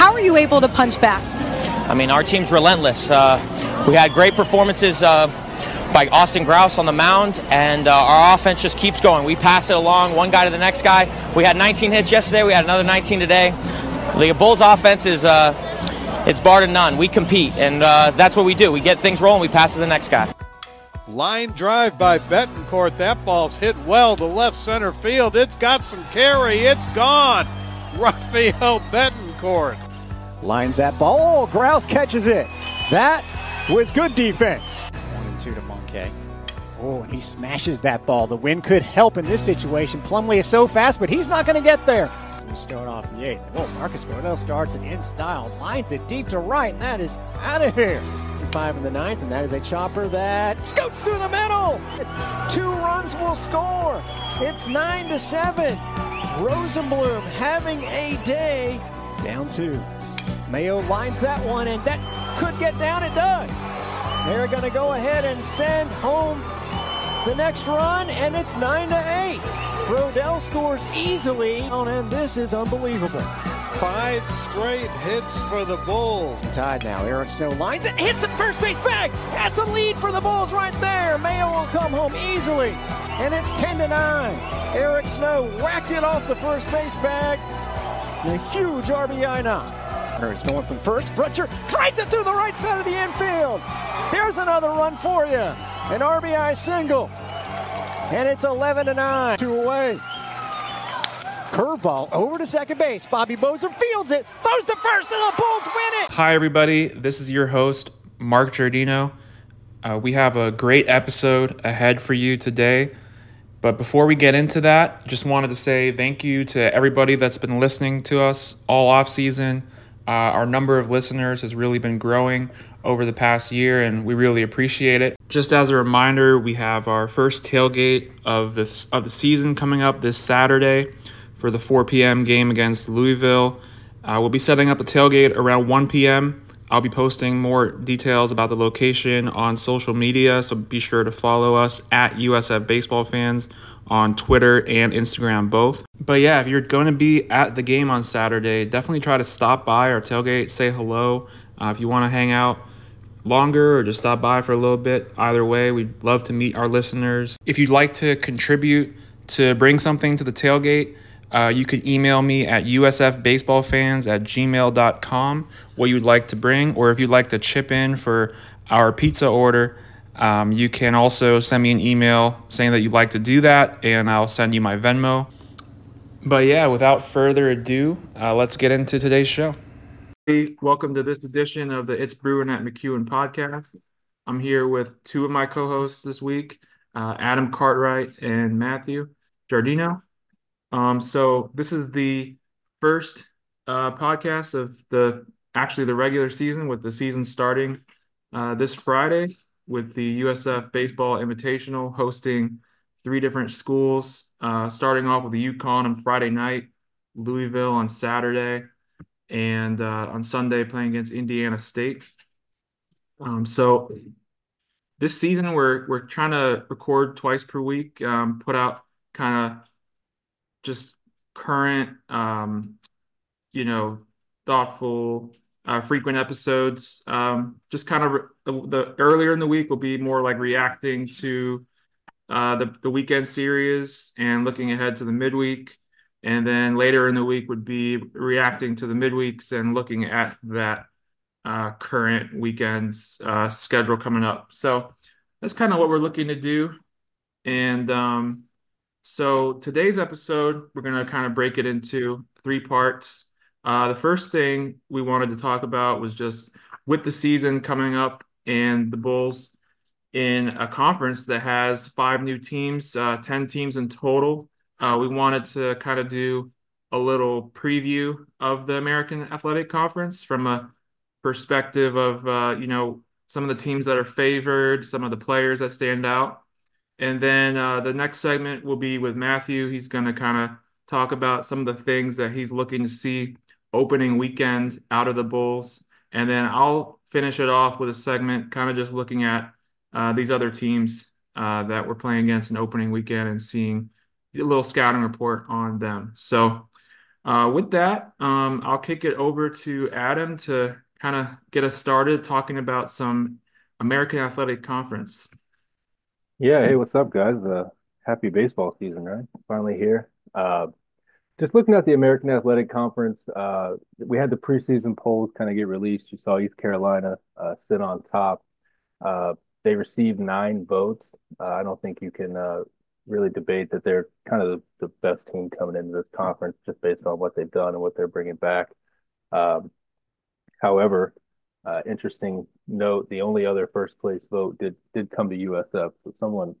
How are you able to punch back? I mean, our team's relentless. Uh, we had great performances uh, by Austin Grouse on the mound, and uh, our offense just keeps going. We pass it along, one guy to the next guy. We had 19 hits yesterday. We had another 19 today. The Bulls' offense is uh, it's bar to none. We compete, and uh, that's what we do. We get things rolling. We pass to the next guy. Line drive by Betancourt. That ball's hit well to left center field. It's got some carry. It's gone. Rafael Betancourt. Lines that ball. Oh, Grouse catches it. That was good defense. One and two to Monkey. Oh, and he smashes that ball. The wind could help in this situation. Plumley is so fast, but he's not going to get there. We start off the eighth. Oh, Marcus Rodell starts it in style, lines it deep to right, and that is out of here. Five in the ninth, and that is a chopper that scoots through the middle. Two runs will score. It's nine to seven. Rosenblum having a day. Down two. Mayo lines that one, and that could get down. It does. They're going to go ahead and send home the next run, and it's nine to eight. Rodell scores easily, and this is unbelievable. Five straight hits for the Bulls. Tied now. Eric Snow lines it, hits the first base bag. That's a lead for the Bulls right there. Mayo will come home easily, and it's 10 to 9. Eric Snow whacked it off the first base bag. A huge RBI knock. Is going from first. Brutcher drives it through the right side of the infield. Here's another run for you. An RBI single. And it's 11 to 9. Two away. Curveball over to second base. Bobby Boser fields it, throws to first, and the Bulls win it. Hi, everybody. This is your host, Mark Giardino. Uh, we have a great episode ahead for you today. But before we get into that, just wanted to say thank you to everybody that's been listening to us all off season. Uh, our number of listeners has really been growing over the past year, and we really appreciate it. Just as a reminder, we have our first tailgate of the of the season coming up this Saturday for the 4 p.m. game against Louisville. Uh, we'll be setting up a tailgate around 1 p.m. I'll be posting more details about the location on social media, so be sure to follow us at USF Baseball Fans on Twitter and Instagram both. But yeah, if you're going to be at the game on Saturday, definitely try to stop by our tailgate, say hello. Uh, if you want to hang out longer or just stop by for a little bit, either way, we'd love to meet our listeners. If you'd like to contribute to bring something to the tailgate, uh, you can email me at usfbaseballfans at gmail.com what you'd like to bring, or if you'd like to chip in for our pizza order, um, you can also send me an email saying that you'd like to do that, and I'll send you my Venmo. But yeah, without further ado, uh, let's get into today's show. Hey, welcome to this edition of the It's Brewing at McEwen podcast. I'm here with two of my co hosts this week, uh, Adam Cartwright and Matthew Giardino. Um, so this is the first uh, podcast of the actually the regular season, with the season starting uh, this Friday with the USF Baseball Invitational hosting three different schools, uh, starting off with the UConn on Friday night, Louisville on Saturday, and uh, on Sunday playing against Indiana State. Um, so this season we're we're trying to record twice per week, um, put out kind of just current, um, you know, thoughtful, uh, frequent episodes. Um, just kind of re- the, the earlier in the week will be more like reacting to uh, the the weekend series and looking ahead to the midweek, and then later in the week would be reacting to the midweeks and looking at that uh, current weekend's uh, schedule coming up. So that's kind of what we're looking to do, and um, so today's episode, we're going to kind of break it into three parts. Uh, the first thing we wanted to talk about was just with the season coming up and the Bulls in a conference that has five new teams, uh, 10 teams in total. Uh, we wanted to kind of do a little preview of the American Athletic Conference from a perspective of, uh, you know, some of the teams that are favored, some of the players that stand out. And then uh, the next segment will be with Matthew. He's going to kind of talk about some of the things that he's looking to see opening weekend out of the Bulls. And then I'll finish it off with a segment kind of just looking at uh, these other teams uh, that we're playing against in opening weekend and seeing a little scouting report on them. So Uh, with that, um, I'll kick it over to Adam to kind of get us started talking about some American Athletic Conference. Yeah, hey, what's up, guys? Uh, happy baseball season, right? Finally here. Uh, just looking at the American Athletic Conference, uh, we had the preseason polls kind of get released. You saw East Carolina uh, sit on top. Uh, they received nine votes. Uh, I don't think you can uh, really debate that they're kind of the, the, best team coming into this conference just based on what they've done and what they're bringing back. Um, however, uh, interesting note: the only other first place vote did did come to USF. So someone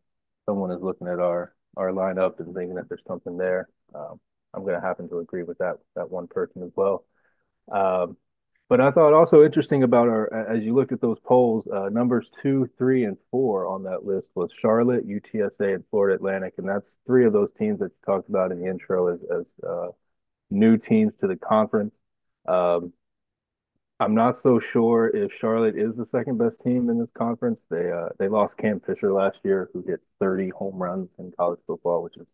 someone is looking at our our lineup and thinking that there's something there. Um, I'm going to happen to agree with that that one person as well. Um, but I thought also interesting about our as you looked at those polls, uh, numbers two, three, and four on that list was Charlotte, UTSA, and Florida Atlantic, and that's three of those teams that you talked about in the intro as as uh, new teams to the conference. Um, I'm not so sure if Charlotte is the second best team in this conference. They uh, they lost Cam Fisher last year, who hit 30 home runs in college football, which is,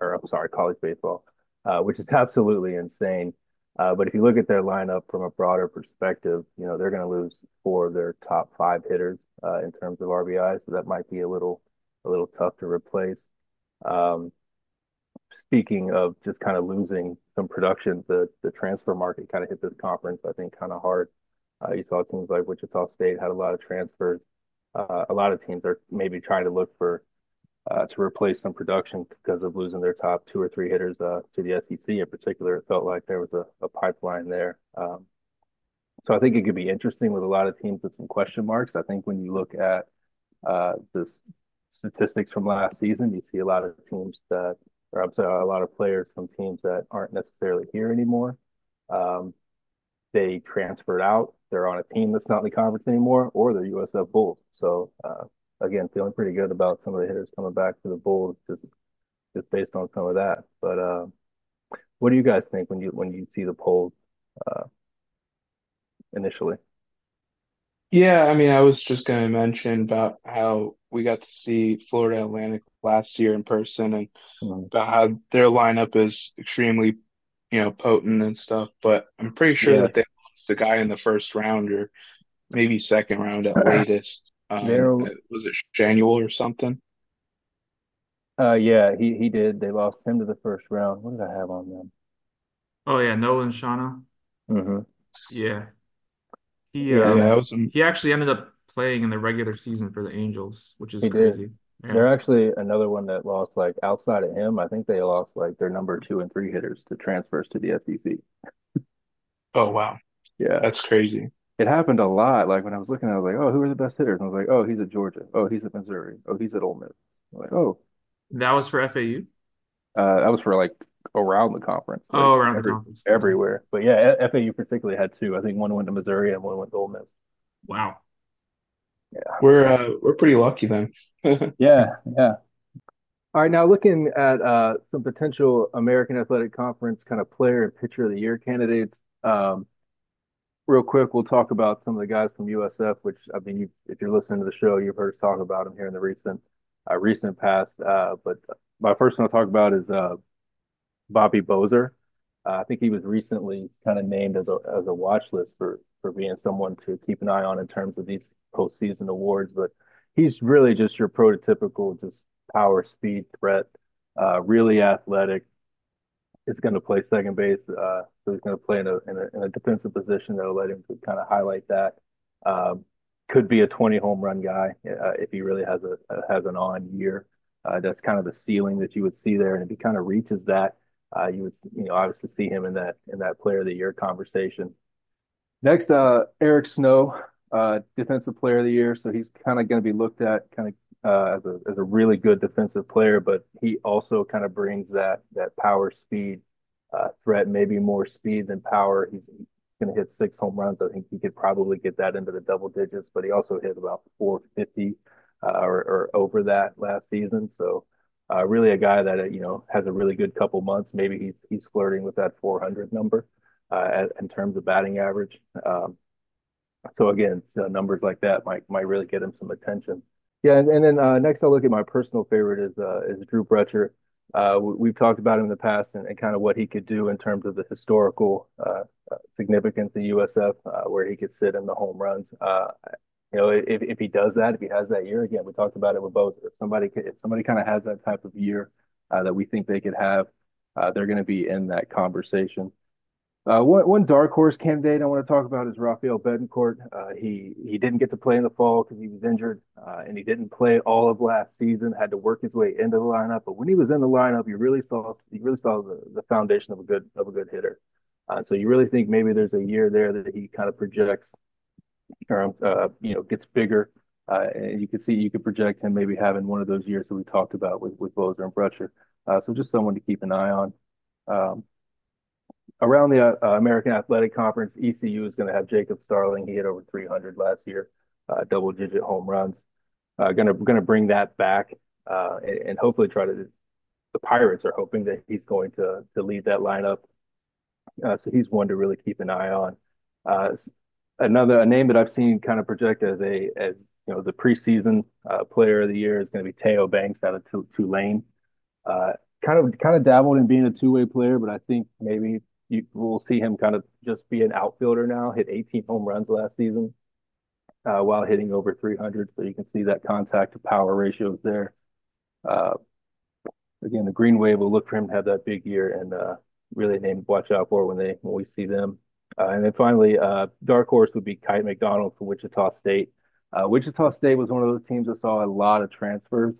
or I'm sorry, college baseball, uh, which is absolutely insane. Uh, but if you look at their lineup from a broader perspective, you know they're going to lose four of their top five hitters uh, in terms of RBI, so that might be a little a little tough to replace. Um, speaking of just kind of losing some production, the the transfer market kind of hit this conference, I think, kind of hard. Uh, you saw teams like Wichita State had a lot of transfers. Uh, a lot of teams are maybe trying to look for uh, to replace some production because of losing their top two or three hitters uh, to the SEC in particular. It felt like there was a, a pipeline there. Um, so I think it could be interesting with a lot of teams with some question marks. I think when you look at uh, the statistics from last season, you see a lot of teams that or I'm sorry, a lot of players from teams that aren't necessarily here anymore. Um, they transferred out. They're on a team that's not in the conference anymore, or they're USF Bulls. So uh, again, feeling pretty good about some of the hitters coming back to the Bulls, just just based on some of that. But uh, what do you guys think when you when you see the polls uh, initially? Yeah, I mean, I was just going to mention about how we got to see Florida Atlantic last year in person and mm-hmm. about how their lineup is extremely, you know, potent and stuff. But I'm pretty sure yeah. that they lost the guy in the first round or maybe second round at latest. Um, was it January or something? Uh, yeah, he he did. They lost him to the first round. What did I have on them? Oh yeah, Nolan Schanuel. Mm-hmm. Yeah, he yeah, um, yeah, was, he actually ended up playing in the regular season for the Angels, which is crazy. Yeah. They're actually another one that lost like outside of him. I think they lost like their number two and three hitters to transfers to the SEC. oh wow. Yeah. That's crazy. It happened a lot. Like when I was looking, at I was like, "Oh, who are the best hitters?" And I was like, "Oh, he's at Georgia. Oh, he's at Missouri. Oh, he's at Ole Miss." I'm like, "Oh." That was for FAU. Uh, that was for like around the conference. Like oh, around every, the conference. Everywhere. But yeah, FAU particularly had two. I think one went to Missouri and one went to Ole Miss. Wow. Yeah. We're uh, we're pretty lucky then. yeah, yeah. All right, now looking at uh, some potential American Athletic Conference kind of player and pitcher of the year candidates. Um, real quick, we'll talk about some of the guys from USF. Which I mean, you, if you're listening to the show, you've heard us talk about them here in the recent uh, recent past. Uh, but my first one I'll talk about is uh, Bobby Boser. Uh, I think he was recently kind of named as a as a watch list for for being someone to keep an eye on in terms of these postseason awards. But he's really just your prototypical just power, speed, threat, uh, really athletic. Is going to play second base, uh, so he's going to play in a, in a, in a defensive position that'll let him to kind of highlight that. Um, could be a 20 home run guy uh, if he really has a has an on year. Uh, that's kind of the ceiling that you would see there, and if he kind of reaches that, uh, you would you know obviously see him in that in that player of the year conversation. Next, uh, Eric Snow, uh, defensive player of the year. So he's kind of going to be looked at kind of uh, as a as a really good defensive player, but he also kind of brings that that power speed uh, threat, maybe more speed than power. He's going to hit six home runs. I think he could probably get that into the double digits, but he also hit about 450 uh, or, or over that last season. So uh, really a guy that, you know, has a really good couple months. Maybe he's, he's flirting with that 400 number uh, in terms of batting average. Um, so again, numbers like that might, might really get him some attention. Yeah. And, and then uh, next I'll look at my personal favorite is, uh, is Drew Brutcher. Uh, we've talked about him in the past and, and, kind of what he could do in terms of the historical uh, uh significance in USF, where he could sit in the home runs. You know, if, if he does that, if he has that year again, we talked about it with both. If somebody if somebody kind of has that type of year that we think they could have, they're going to be in that conversation. Uh, one, one dark horse candidate I want to talk about is Rafael Betancourt. Uh, he he didn't get to play in the fall because he was injured, uh, and he didn't play all of last season. Had to work his way into the lineup, but when he was in the lineup, you really saw you really saw the, the foundation of a good of a good hitter. Uh, so you really think maybe there's a year there that he kind of projects, or uh, you know, gets bigger, and you can see you could project him maybe having one of those years that we talked about with with Boser and Brutcher. so just someone to keep an eye on. Um, around the uh, American Athletic Conference, ECU is going to have Jacob Starling. He hit over 300 last year, uh, double digit home runs. Uh, gonna gonna bring that back uh, and, and, hopefully try to. The Pirates are hoping that he's going to to lead that lineup. Uh, so he's one to really keep an eye on. Uh, another a name that I've seen kind of project as a as you know the preseason player of the year is going to be Teo Banks out of Tulane. kind of kind of dabbled in being a two way player, but I think maybe you will see him kind of just be an outfielder now. Hit 18 home runs last season uh, while hitting over 300. So you can see that contact to power ratios there. Uh, again, the Green Wave will look for him to have that big year and uh, really name to watch out for when they when we see them. Uh, and then finally, uh, dark horse would be Kite McDonald from Wichita State. Uh, Wichita State was one of those teams that saw a lot of transfers.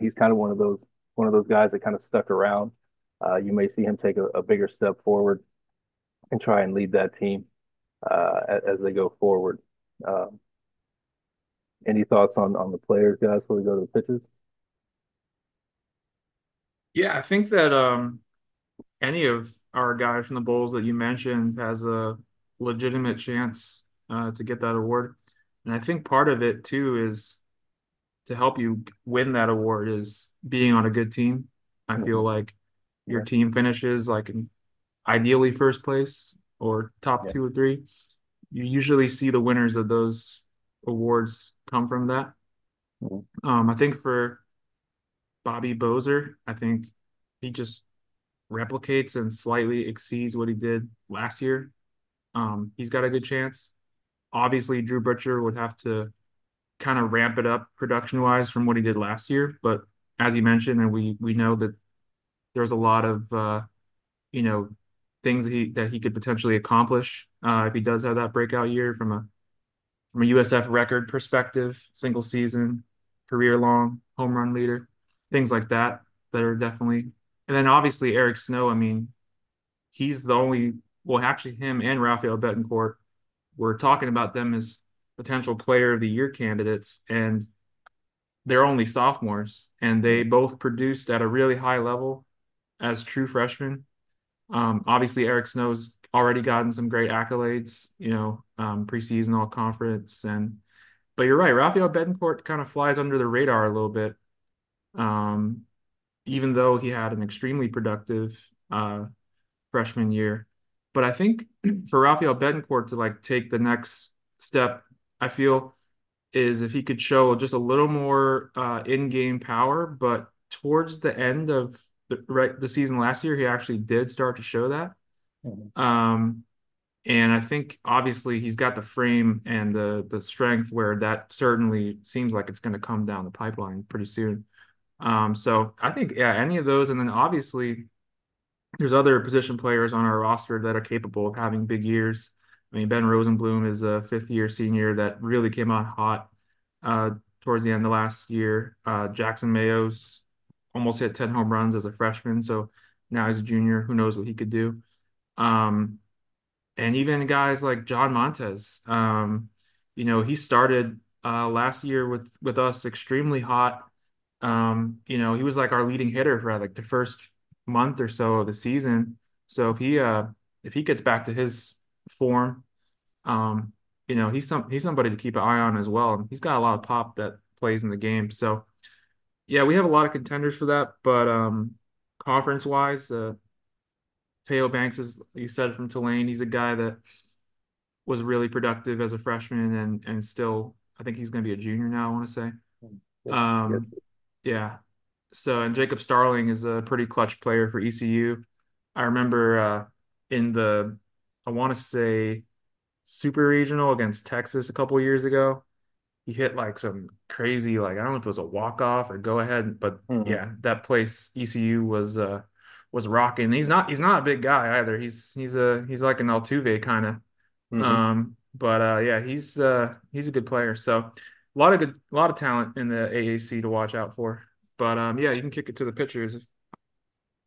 he's kind of one of those one of those guys that kind of stuck around. Uh, you may see him take a, a, bigger step forward and try and lead that team uh, as, as, they go forward. Um, any thoughts on on the players, guys, before we go to the pitches? Yeah, I think that um, any of our guys from the Bulls that you mentioned has a legitimate chance uh, to get that award. And I think part of it too is to help you win that award is being on a good team. I feel mm-hmm. like your yeah. team finishes like in ideally first place or top yeah. two or three, you usually see the winners of those awards come from that. Mm-hmm. Um, I think for Bobby Boser, I think he just replicates and slightly exceeds what he did last year. Um, he's got a good chance. Obviously, Drew Brutcher would have to kind of ramp it up production wise from what he did last year. But as you mentioned, and we we know that there's a lot of uh, you know things that he that he could potentially accomplish uh, if he does have that breakout year from a from a USF record perspective, single season, career long home run leader, things like that that are definitely. And then obviously Eric Snow. I mean, he's the only. Well, actually, him and Rafael Betancourt. We're talking about them as potential player of the year candidates, and they're only sophomores, and they both produced at a really high level as true freshmen. Um, obviously, Eric Snow's already gotten some great accolades, you know, um, preseason all conference. And, but you're right, Rafael Betancourt kind of flies under the radar a little bit. Um, even though he had an extremely productive uh, freshman year. But I think for Rafael Betancourt to like take the next step, I feel is if he could show just a little more uh, in-game power, but towards the end of the, right the season last year, he actually did start to show that. Mm-hmm. Um, and I think obviously he's got the frame and the the strength where that certainly seems like it's going to come down the pipeline pretty soon. Um, so I think yeah, any of those, and then obviously there's other position players on our roster that are capable of having big years. I mean, Ben Rosenblum is a fifth year senior that really came out hot uh, towards the end of last year. Uh, Jackson Mayo's almost hit 10 home runs as a freshman. So now he's a junior. Who knows what he could do? Um, and even guys like John Montez, um, you know, he started uh, last year with with us extremely hot. Um, you know, he was like our leading hitter for like the first month or so of the season. So if he uh if he gets back to his form, um, you know, he's some he's somebody to keep an eye on as well. And He's got a lot of pop that plays in the game. So yeah, we have a lot of contenders for that, but um, conference wise, uh, Teo Banks is you said from Tulane. He's a guy that was really productive as a freshman, and and still, I think he's going to be a junior now. I want to say, um, yeah. So, and Jacob Starling is a pretty clutch player for ECU. I remember uh, in the, I want to say, super regional against Texas a couple years ago. He hit like some crazy, like I don't know if it was a walk off or go ahead, but mm-hmm. yeah, that place ECU was uh was rocking. He's not he's not a big guy either. He's he's a he's like an Altuve kind of. Mm-hmm. Um, but uh, yeah, he's uh he's a good player. So a lot of good a lot of talent in the AAC to watch out for. But um, yeah, you can kick it to the pitchers.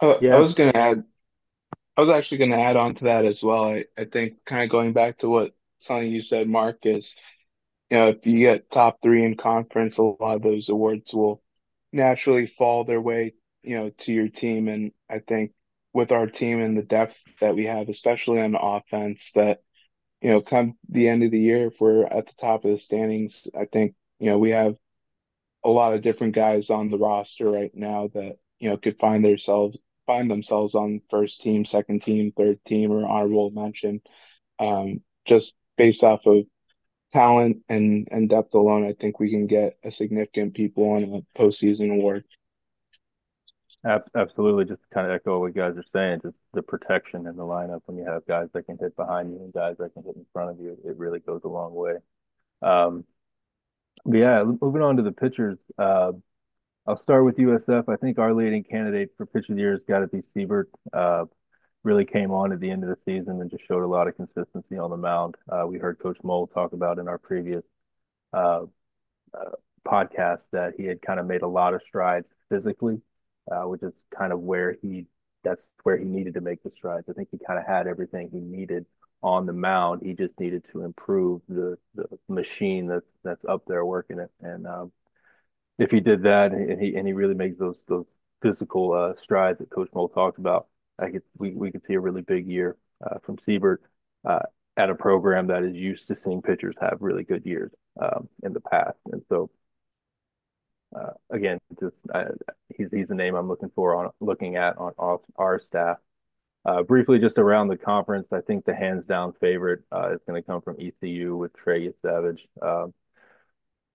Oh, yeah. I was gonna add. I was actually gonna add on to that as well. I, I think kind of going back to what something you said, Mark, is you know if you get top three in conference, a lot of those awards will naturally fall their way, you know, to your team. And I think with our team and the depth that we have, especially on offense, that you know, come the end of the year, if we're at the top of the standings, I think you know we have a lot of different guys on the roster right now that you know could find themselves find themselves on first team, second team, third team, or honorable mention, um, just based off of talent and and depth alone. I think we can get a significant people on a postseason award. Absolutely, just to kind of echo what you guys are saying, just the protection in the lineup when you have guys that can hit behind you and guys that can hit in front of you, it really goes a long way. Um, but yeah, moving on to the pitchers. Uh, I'll start with USF. I think our leading candidate for pitcher of the year has got to be Siebert. Uh, really came on at the end of the season and just showed a lot of consistency on the mound. Uh, we heard Coach Mohl talk about in our previous uh, uh, podcast that he had kind of made a lot of strides physically, uh, which is kind of where he that's where he needed to make the strides. I think he kind of had everything he needed on the mound. He just needed to improve the the machine that's that's up there working it. And um, if he did that, and he and he really makes those those physical uh, strides that Coach Mohl talked about, I could we we could see a really big year uh, from Siebert uh, at a program that is used to seeing pitchers have really good years um, in the past. And so. Uh, again, just he's he's the name I'm looking for on looking at on our staff uh, briefly, just around the conference, I think the hands down favorite uh, is going to come from ECU with Trey Yesavage. Uh,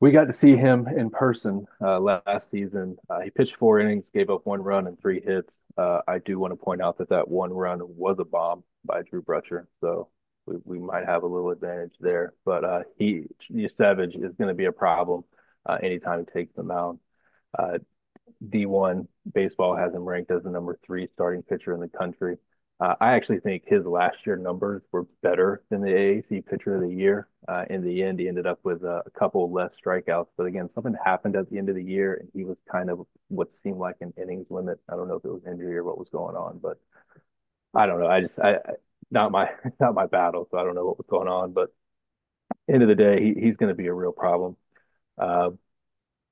we got to see him in person uh, last season. Uh, he pitched four innings, gave up one run and three hits. Uh, I do want to point out that that one run was a bomb by Drew Brutcher, so we, we might have a little advantage there. But uh, he, Savage, is going to be a problem uh, anytime he takes the mound. Uh, D1 baseball has him ranked as the number three starting pitcher in the country. Uh, I actually think his last year numbers were better than the AAC pitcher of the year. Uh, in the end, he ended up with a, a couple less strikeouts. But again, something happened at the end of the year, and he was kind of what seemed like an innings limit. I don't know if it was injury or what was going on, but I don't know. I just I not my not my battle, so I don't know what was going on. But end of the day, he, he's going to be a real problem. Uh,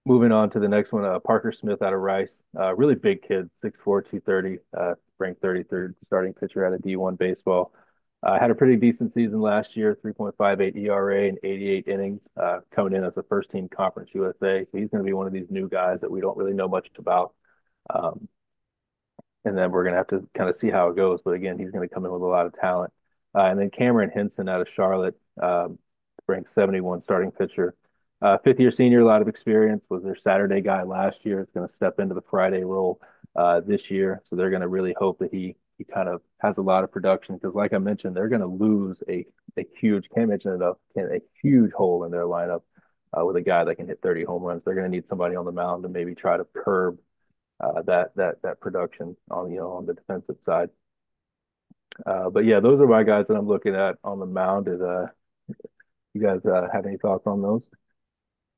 moving on to the next one, uh, Parker Smith out of Rice, uh, really big kid, 6'4", 230, uh, ranked 33rd starting pitcher out of D1 baseball. Uh, had a pretty decent season last year, 3.58 ERA and 88 innings, uh, coming in as a first team Conference USA. So he's going to be one of these new guys that we don't really know much about. Um, and then we're going to have to kind of see how it goes. But again, he's going to come in with a lot of talent. Uh, and then Cameron Henson out of Charlotte, um, ranked 71 starting pitcher. Uh, fifth year senior, a lot of experience, was their Saturday guy last year. Is going to step into the Friday role uh, this year. So they're going to really hope that he he kind of has a lot of production because, like I mentioned, they're going to lose a a huge can't mention enough a huge hole in their lineup uh, with a guy that can hit 30 home runs. They're going to need somebody on the mound to maybe try to curb uh, that that that production on you know on the defensive side. Uh, but yeah, those are my guys that I'm looking at on the mound. Is uh, you guys uh, have any thoughts on those?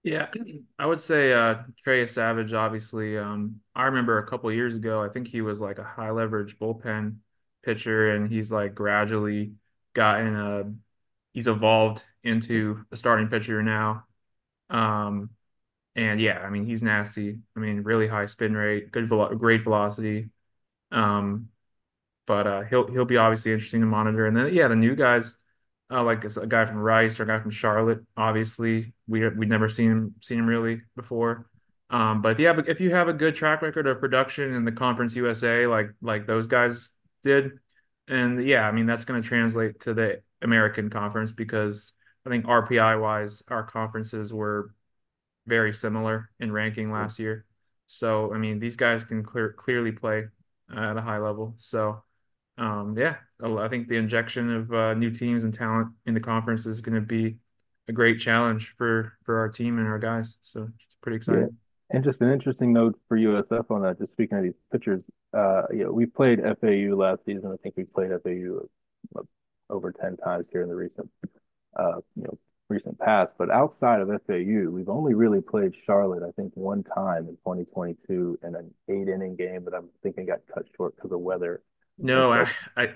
Yeah, I would say uh Trey Yesavage, obviously. Um, I remember a couple years ago, I think he was like a high leverage bullpen pitcher, and he's like gradually gotten a he's evolved into a starting pitcher now. Um, and yeah, I mean he's nasty. I mean, really high spin rate, good velo- great velocity. Um, but uh, he'll he'll be obviously interesting to monitor. And then yeah, the new guys uh, like a guy from Rice or a guy from Charlotte. Obviously, we we'd never seen him seen him really before. Um, but if you have a, if you have a good track record of production in the Conference USA, like like those guys did, and yeah, I mean that's going to translate to the American Conference because I think RPI wise, our conferences were very similar in ranking last year. So I mean, these guys can clear, clearly play at a high level. So um, yeah, I think the injection of uh, new teams and talent in the conference is going to be a great challenge for for our team and our guys. So it's pretty exciting. Yeah. And just an interesting note for USF on that. Just speaking of these pitchers, uh, you know, we played FAU last season. I think we played FAU over ten times here in the recent, uh, you know, recent past. But outside of FAU, we've only really played Charlotte, I think, one time in 2022 in an eight inning game that I'm thinking got cut short because of weather. No, I, I,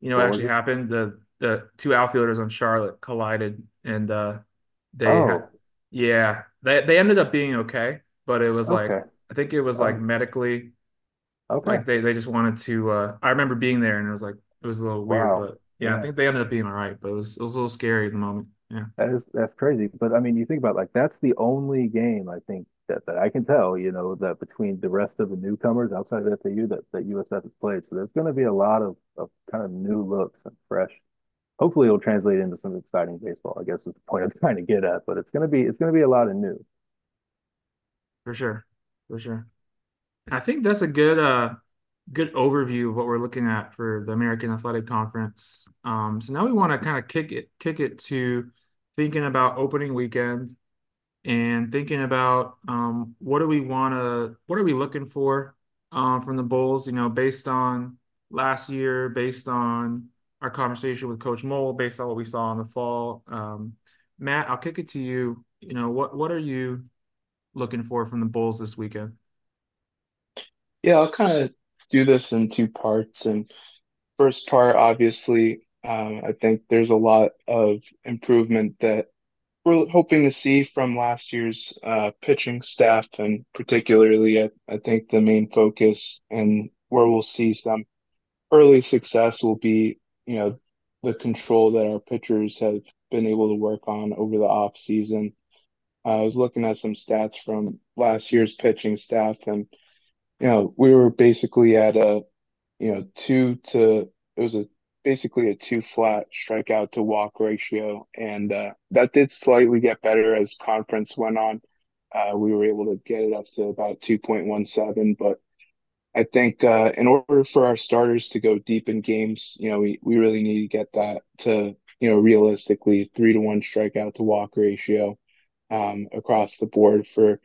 you know, what actually happened. The the two outfielders on Charlotte collided, and uh, they, oh. yeah, they they ended up being okay, but it was like okay. I think it was like um, medically, okay, like they they just wanted to. Uh, I remember being there, and it was like it was a little weird, wow. but yeah, yeah, I think they ended up being all right, but it was it was a little scary at the moment. Yeah, that is that's crazy. But I mean, you think about like that's the only game I think that, that I can tell, you know, that between the rest of the newcomers outside of FAU that, that USF has played. So there's going to be a lot of, of kind of new looks and fresh. Hopefully it'll translate into some exciting baseball, I guess is the point I'm trying to get at. But it's gonna be it's gonna be a lot of new. For sure. For sure. I think that's a good uh good overview of what we're looking at for the American Athletic Conference. Um, so now we want to kind of kick it kick it to thinking about opening weekend and thinking about um, what do we want to what are we looking for um, from the Bulls? You know, based on last year, based on our conversation with Coach Mohl, based on what we saw in the fall. Um, Matt, I'll kick it to you. You know, what what are you looking for from the Bulls this weekend? Yeah, I'll kind of do this in two parts. And first part, obviously, um, I think there's a lot of improvement that we're hoping to see from last year's uh, pitching staff, and particularly, I, I think the main focus and where we'll see some early success will be, you know, the control that our pitchers have been able to work on over the off season. I was looking at some stats from last year's pitching staff, and you know, we were basically at a, you know, two to it was a basically a two flat strikeout to walk ratio, and uh, that did slightly get better as conference went on. Uh, we were able to get it up to about 2.17, but I think uh, in order for our starters to go deep in games, you know, we, we really need to get that to, you know, realistically three to one strikeout to walk ratio um, across the board for,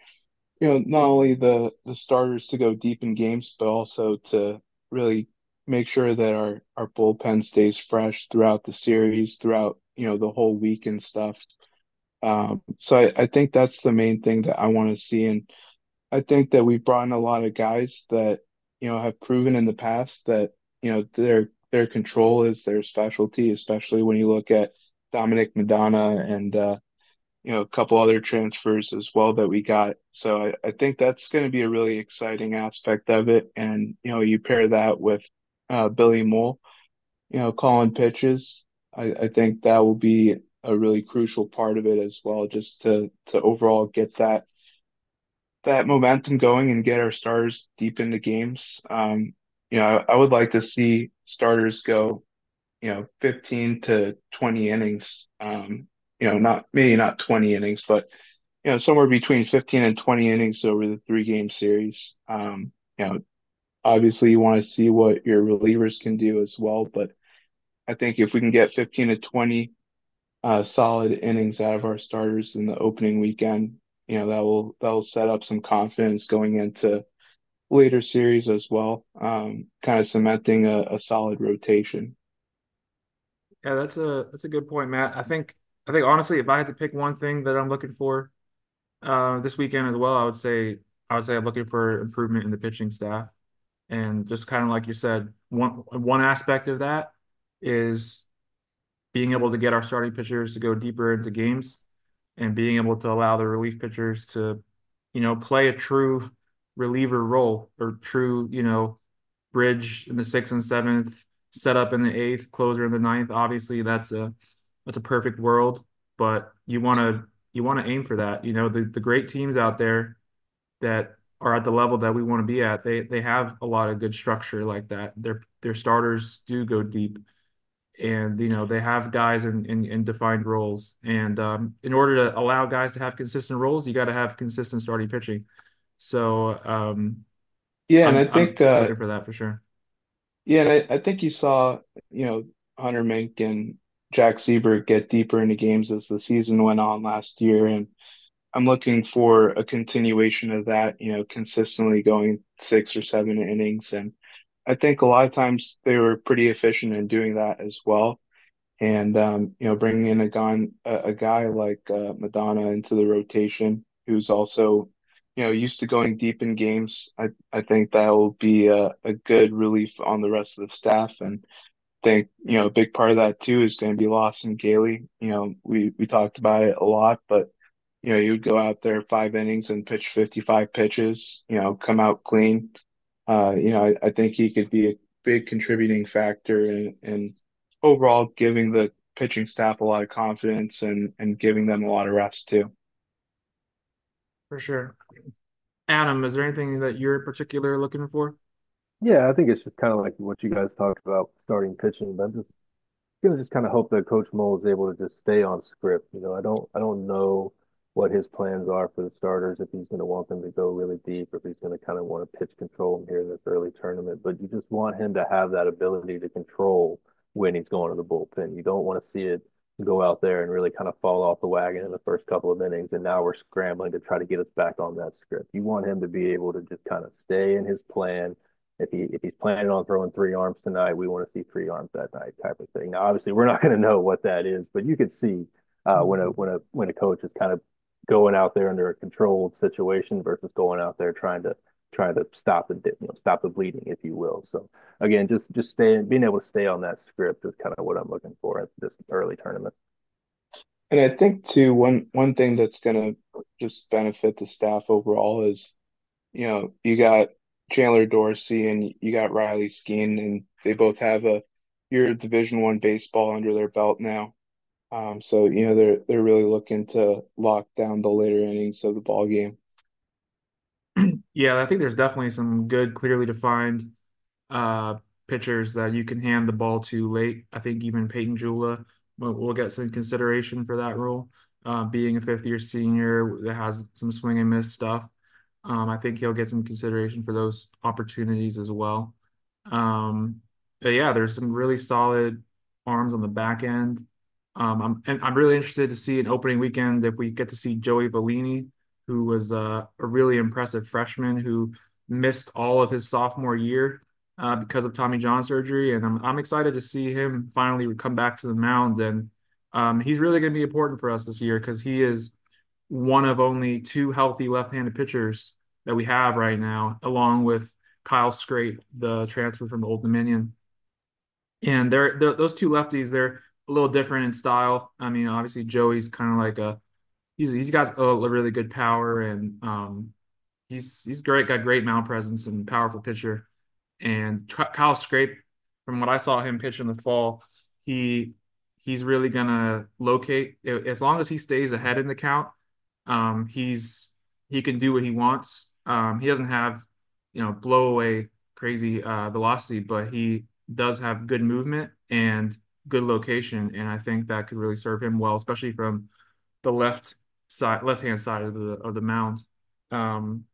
you know, not only the the starters to go deep in games, but also to really make sure that our our bullpen stays fresh throughout the series, throughout you know the whole week and stuff. Um, so I, I think that's the main thing that I want to see, and I think that we've brought in a lot of guys that you know have proven in the past that you know their their control is their specialty, especially when you look at Dominic Madonna and uh, you know a couple other transfers as well that we got. So I, I think that's going to be a really exciting aspect of it, and you know you pair that with uh, Billy Moore, you know, calling pitches. I, I think that will be a really crucial part of it as well, just to to overall get that that momentum going and get our starters deep into games. Um, you know, I, I would like to see starters go, you know, 15 to 20 innings. Um, you know, not maybe not 20 innings, but you know, somewhere between 15 and 20 innings over the three game series. Um, you know, Obviously, you want to see what your relievers can do as well. But I think if we can get 15 to 20 uh, solid innings out of our starters in the opening weekend, you know that will that will set up some confidence going into later series as well. Um, kind of cementing a, a solid rotation. Yeah, that's a that's a good point, Matt. I think I think honestly, if I had to pick one thing that I'm looking for uh, this weekend as well, I would say I would say I'm looking for improvement in the pitching staff. And just kind of like you said, one one aspect of that is being able to get our starting pitchers to go deeper into games and being able to allow the relief pitchers to, you know, play a true reliever role or true, you know, bridge in the sixth and seventh, set up in the eighth, closer in the ninth. Obviously, that's a that's a perfect world, but you want to you want to aim for that. You know, the the great teams out there that are at the level that we want to be at, they they have a lot of good structure like that. Their their starters do go deep, and you know they have guys in in, in defined roles. And um, in order to allow guys to have consistent roles, you got to have consistent starting pitching. So um, Yeah, and I'm I I'm think uh for that for sure. yeah, and I, I think you saw, you know, Hunter Mink and Jack Seibert get deeper into games as the season went on last year, and I'm looking for a continuation of that, you know, consistently going six or seven innings. And I think a lot of times they were pretty efficient in doing that as well. And um, you know, bringing in a guy, a, a guy like uh, Madonna into the rotation, who's also, you know, used to going deep in games. I I think that will be a, a good relief on the rest of the staff. And I think, you know, a big part of that too is going to be Lawson Gailey. You know, we we talked about it a lot, but you know, he would go out there five innings and pitch 55 pitches, you know, come out clean. Uh, you know, I, I think he could be a big contributing factor in, in overall giving the pitching staff a lot of confidence and, and giving them a lot of rest too. For sure. Adam, is there anything that you're particular looking for? Yeah, I think it's just kind of like what you guys talked about starting pitching, but I'm just gonna just kind of hope that Coach Mohl is able to just stay on script. You know, I don't I don't know what his plans are for the starters, if he's going to want them to go really deep, if he's going to kind of want to pitch control them here in this early tournament. But you just want him to have that ability to control when he's going to the bullpen. You don't want to see it go out there and really kind of fall off the wagon in the first couple of innings, and now we're scrambling to try to get us back on that script. You want him to be able to just kind of stay in his plan if he if he's planning on throwing three arms tonight, we want to see three arms that night, type of thing. Now, obviously, we're not going to know what that is, but you could see uh, when a when a when a coach is kind of going out there under a controlled situation versus going out there trying to trying to stop the you know stop the bleeding, if you will. So again, just just staying being able to stay on that script is kind of what I'm looking for at this early tournament. And I think too one one thing that's going to just benefit the staff overall is, you know, you got Chandler Dorsey and you got Riley Skeen, and they both have a year of Division One baseball under their belt now. Um, so you know they're they're really looking to lock down the later innings of the ball game. Yeah, I think there's definitely some good, clearly defined uh, pitchers that you can hand the ball to late. I think even Peyton Jula will, will get some consideration for that role. Uh, being a fifth year senior that has some swing and miss stuff, um, I think he'll get some consideration for those opportunities as well. Um, but yeah, there's some really solid arms on the back end. Um, I'm and I'm really interested to see an opening weekend if we get to see Joey Bellini, who was uh, a really impressive freshman who missed all of his sophomore year uh, because of Tommy John surgery, and I'm I'm excited to see him finally come back to the mound. And um, he's really going to be important for us this year because he is one of only two healthy left-handed pitchers that we have right now, along with Kyle Scrape, the transfer from Old Dominion. And they're, they're those two lefties. They're a little different in style. I mean, obviously Joey's kind of like a he's he's got a, really good power and um he's he's great, got great mound presence and powerful pitcher. And Kyle Scrape, from what I saw him pitch in the fall, he he's really gonna locate as long as he stays ahead in the count. Um, he's he can do what he wants. Um, he doesn't have you know blow away crazy uh, velocity, but he does have good movement and good location, and I think that could really serve him well, especially from the left side, left hand side of the of the mound. Um,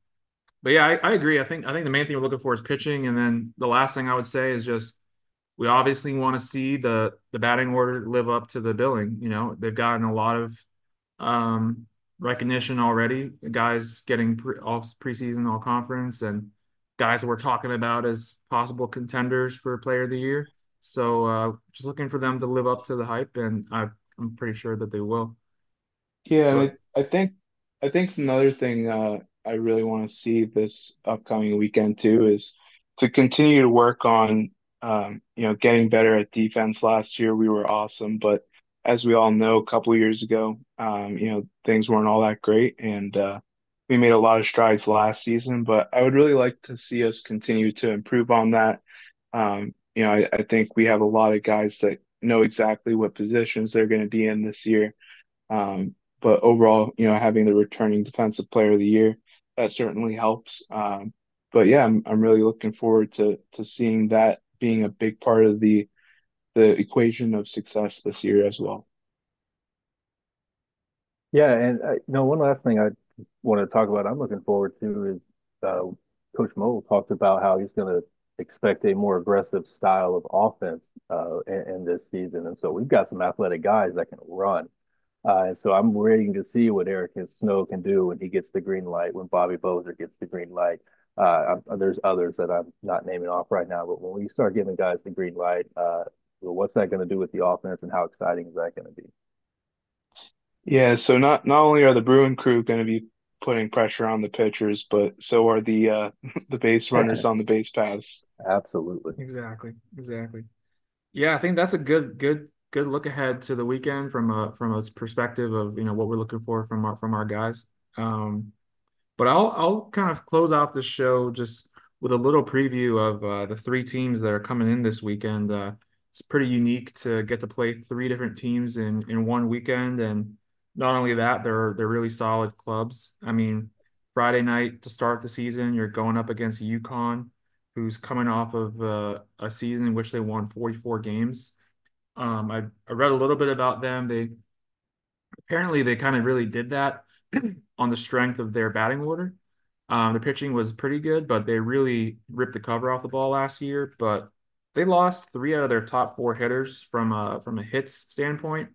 but yeah, I, I, agree. I think I think the main thing we're looking for is pitching, and then the last thing I would say is just we obviously want to see the the batting order live up to the billing. You know, they've gotten a lot of um, recognition already. Guys getting pre, all preseason, all conference, and guys that we're talking about as possible contenders for Player of the Year. So uh, just looking for them to live up to the hype, and I, I'm pretty sure that they will. Yeah, and I, I think I think another thing uh, I really want to see this upcoming weekend too is to continue to work on um, you know getting better at defense. Last year we were awesome, but as we all know, a couple years ago, um, you know things weren't all that great, and uh, we made a lot of strides last season. But I would really like to see us continue to improve on that. Um, you know, I, I think we have a lot of guys that know exactly what positions they're going to be in this year. Um, but overall, you know, having the returning defensive player of the year, that certainly helps. Um, but yeah, I'm I'm really looking forward to to seeing that being a big part of the the equation of success this year as well. Yeah, and uh, you know, one last thing I want to talk about, I'm looking forward to is uh, Coach Mo talked about how he's going to expect a more aggressive style of offense uh, in, in, this season. And so we've got some athletic guys that can run. Uh, and so I'm waiting to see what Eric Snow can do when he gets the green light, when Bobby Boser gets the green light. Uh, there's others that I'm not naming off right now, but when we start giving guys the green light, uh, what's that going to do with the offense and how exciting is that going to be? Yeah, so not not only are the Bruin crew going to be putting pressure on the pitchers, but so are the uh, the base runners on the base paths. Absolutely. Exactly. Exactly. Yeah, I think that's a good good good look ahead to the weekend from a from a perspective of you know what we're looking for from our from our guys. Um, but I'll I'll kind of close off the show just with a little preview of uh, the three teams that are coming in this weekend. Uh, it's pretty unique to get to play three different teams in in one weekend, and not only that, they're they're really solid clubs. I mean, Friday night to start the season, you're going up against UConn, who's coming off of uh, a season in which they won 44 games. Um, I, I read a little bit about them. They apparently they kind of really did that on the strength of their batting order. Um, the pitching was pretty good, but they really ripped the cover off the ball last year. But they lost three out of their top four hitters from a from a hits standpoint.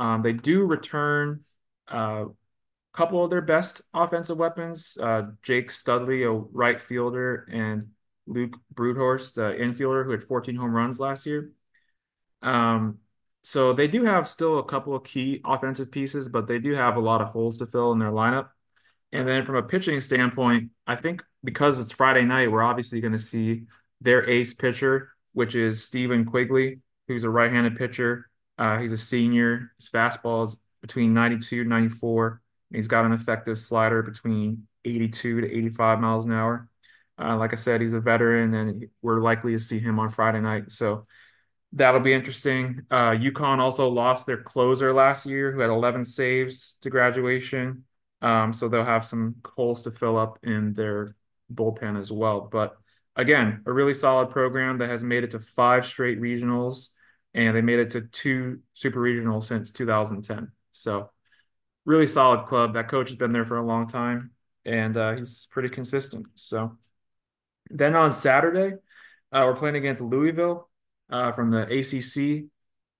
Um, they do return uh, a couple of their best offensive weapons uh, Jake Studley, a right fielder, and Luke Broodhorst, the infielder who had 14 home runs last year. Um, so they do have still a couple of key offensive pieces, but they do have a lot of holes to fill in their lineup. And then from a pitching standpoint, I think because it's Friday night, we're obviously going to see their ace pitcher, which is Stephen Quigley, who's a right handed pitcher. Uh, he's a senior. His fastball is between 92 and 94. And He's got an effective slider between 82 to 85 miles an hour. Uh, like I said, he's a veteran, and we're likely to see him on Friday night. So that'll be interesting. Uh, UConn also lost their closer last year, who had 11 saves to graduation. Um, so they'll have some holes to fill up in their bullpen as well. But again, a really solid program that has made it to five straight regionals and they made it to two super regionals since 2010. So really solid club. That coach has been there for a long time, and uh, he's pretty consistent. So then on Saturday, uh, we're playing against Louisville uh, from the ACC.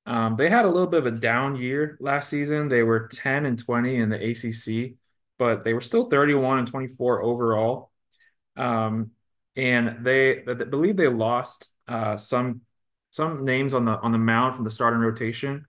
Um, they had a little bit of a down year last season. They were 10 and 20 in the ACC, but they were still 31 and 24 overall. Um, and they, they believe they lost uh, some some names on the on the mound from the starting rotation.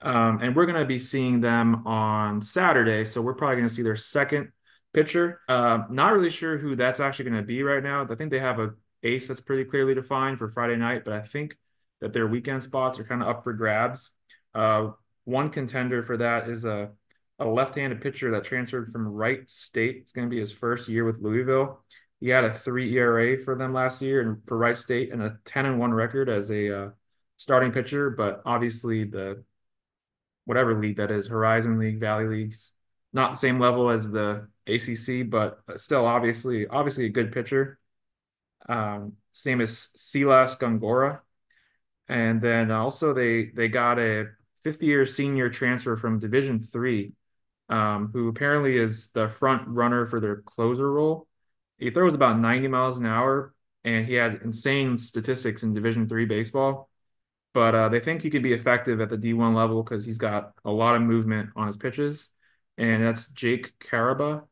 Um, and we're going to be seeing them on Saturday. So we're probably going to see their second pitcher. Uh, not really sure who that's actually going to be right now. I think they have a ace that's pretty clearly defined for Friday night, but I think that their weekend spots are kind of up for grabs. Uh, one contender for that is a, a left-handed pitcher that transferred from Wright State. It's going to be his first year with Louisville. He had a three ERA for them last year and for Wright State and a 10 and 1 record as a uh, starting pitcher. But obviously, the whatever league that is, Horizon League, Valley Leagues, not the same level as the ACC, but still obviously, obviously a good pitcher. Um, same as Silas Gongora. And then also they they got a fifth year senior transfer from Division three, um, who apparently is the front runner for their closer role he throws about 90 miles an hour and he had insane statistics in division three baseball. But uh, they think he could be effective at the d1 level because he's got a lot of movement on his pitches and that's jake caraba.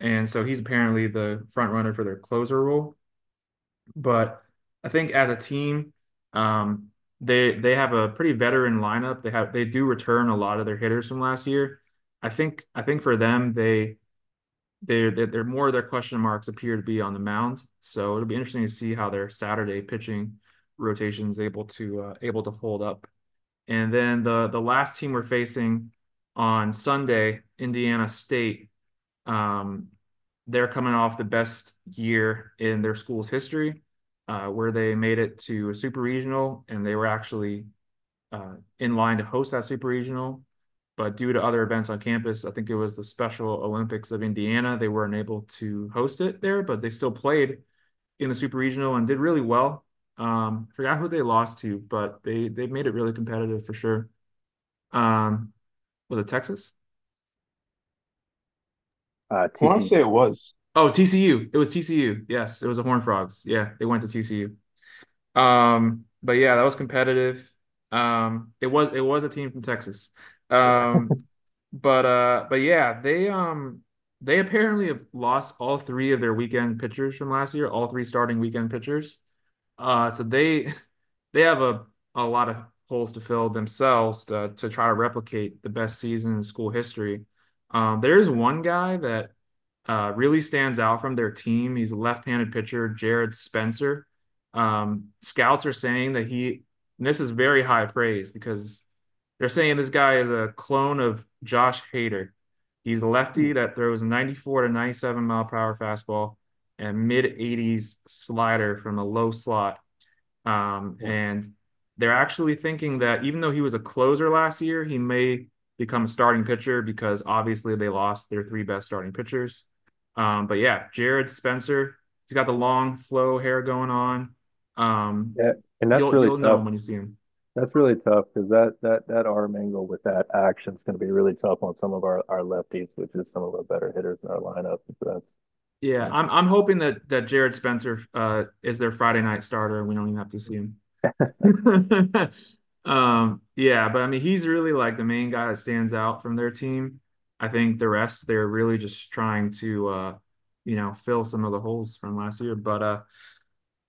And so he's apparently the front runner for their closer role. But i think as a team um, they they have a pretty veteran lineup. They have they do return a lot of their hitters from last year. I think i think for them they they're, they're, they're more of their question marks appear to be on the mound. So it'll be interesting to see how their Saturday pitching rotation is able to uh, able to hold up. And then the the last team we're facing on Sunday, Indiana State. Um, they're coming off the best year in their school's history, uh, where they made it to a super regional, and they were actually uh, in line to host that super regional but due to other events on campus, I think it was the Special Olympics of Indiana, they weren't able to host it there, but they still played in the Super Regional and did really well. Um, forgot who they lost to, but they they made it really competitive for sure. Um, was it Texas? Uh, I want to say it was. Oh, TCU. It was TCU. Yes, it was the Horned Frogs. Yeah, they went to TCU. Um, but yeah, that was competitive. Um, it was it was a team from Texas. Um, but uh, but yeah, they um they apparently have lost all three of their weekend pitchers from last year, all three starting weekend pitchers. Uh, so they they have a a lot of holes to fill themselves to, to try to replicate the best season in school history. Um, there is one guy that uh, really stands out from their team. He's a left-handed pitcher, Jared Spencer. Um, scouts are saying that he, this is very high praise because they're saying this guy is a clone of Josh Hader. He's a lefty that throws 94 to 97 mile per hour fastball and mid 80s slider from a low slot. Um, and they're actually thinking that even though he was a closer last year, he may become a starting pitcher because obviously they lost their three best starting pitchers. Um, but yeah, Jared Spencer, he's got the long flow hair going on. Um, yeah, and that's you'll, really you'll tough. know when you see him. That's really tough because that that that arm angle with that action is going to be really tough on some of our our lefties, which is some of our better hitters in our lineup. So that's yeah. I'm I'm hoping that that Jared Spencer uh, is their Friday night starter and we don't even have to see him. um, yeah, but I mean, he's really like the main guy that stands out from their team. I think the rest they're really just trying to uh, you know, fill some of the holes from last year. But uh,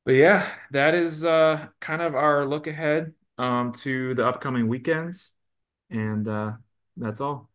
but yeah, that is uh kind of our look ahead um to the upcoming weekends, and uh, that's all.